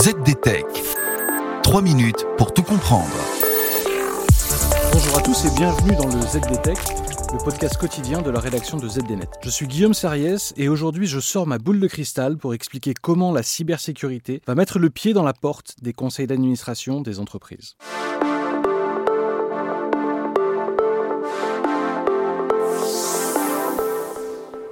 ZDTech. 3 minutes pour tout comprendre. Bonjour à tous et bienvenue dans le ZDTech, le podcast quotidien de la rédaction de ZDNet. Je suis Guillaume Sariès et aujourd'hui je sors ma boule de cristal pour expliquer comment la cybersécurité va mettre le pied dans la porte des conseils d'administration des entreprises.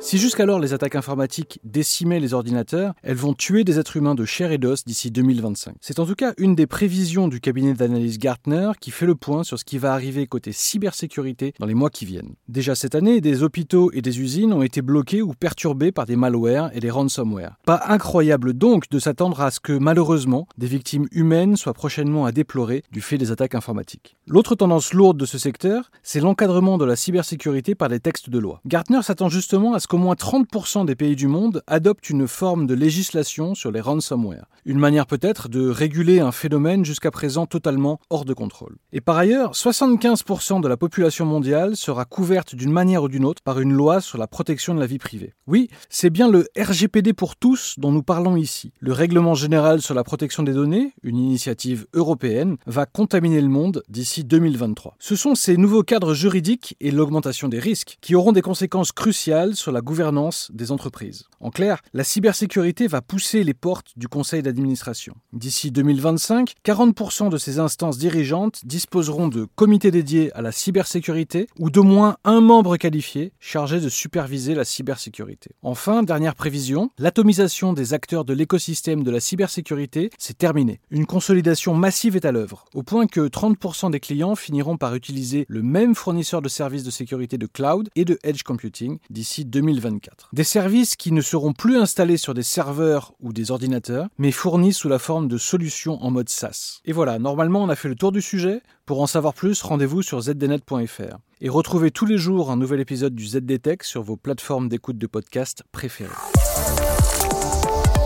Si jusqu'alors les attaques informatiques décimaient les ordinateurs, elles vont tuer des êtres humains de chair et d'os d'ici 2025. C'est en tout cas une des prévisions du cabinet d'analyse Gartner qui fait le point sur ce qui va arriver côté cybersécurité dans les mois qui viennent. Déjà cette année, des hôpitaux et des usines ont été bloqués ou perturbés par des malwares et des ransomware. Pas incroyable donc de s'attendre à ce que malheureusement des victimes humaines soient prochainement à déplorer du fait des attaques informatiques. L'autre tendance lourde de ce secteur, c'est l'encadrement de la cybersécurité par des textes de loi. Gartner s'attend justement à ce qu'au moins 30% des pays du monde adoptent une forme de législation sur les ransomware. Une manière peut-être de réguler un phénomène jusqu'à présent totalement hors de contrôle. Et par ailleurs, 75% de la population mondiale sera couverte d'une manière ou d'une autre par une loi sur la protection de la vie privée. Oui, c'est bien le RGPD pour tous dont nous parlons ici. Le règlement général sur la protection des données, une initiative européenne, va contaminer le monde d'ici 2023. Ce sont ces nouveaux cadres juridiques et l'augmentation des risques qui auront des conséquences cruciales sur la gouvernance des entreprises. En clair, la cybersécurité va pousser les portes du conseil d'administration. D'ici 2025, 40% de ces instances dirigeantes disposeront de comités dédiés à la cybersécurité ou d'au moins un membre qualifié chargé de superviser la cybersécurité. Enfin, dernière prévision, l'atomisation des acteurs de l'écosystème de la cybersécurité s'est terminée. Une consolidation massive est à l'œuvre, au point que 30% des clients finiront par utiliser le même fournisseur de services de sécurité de cloud et de edge computing d'ici 2024. Des services qui ne seront plus installés sur des serveurs ou des ordinateurs, mais fournis sous la forme de solutions en mode SaaS. Et voilà, normalement on a fait le tour du sujet. Pour en savoir plus, rendez-vous sur zdnet.fr. Et retrouvez tous les jours un nouvel épisode du ZDTech sur vos plateformes d'écoute de podcast préférées.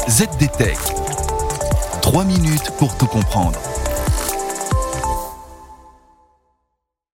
ZDTech. 3 minutes pour tout comprendre.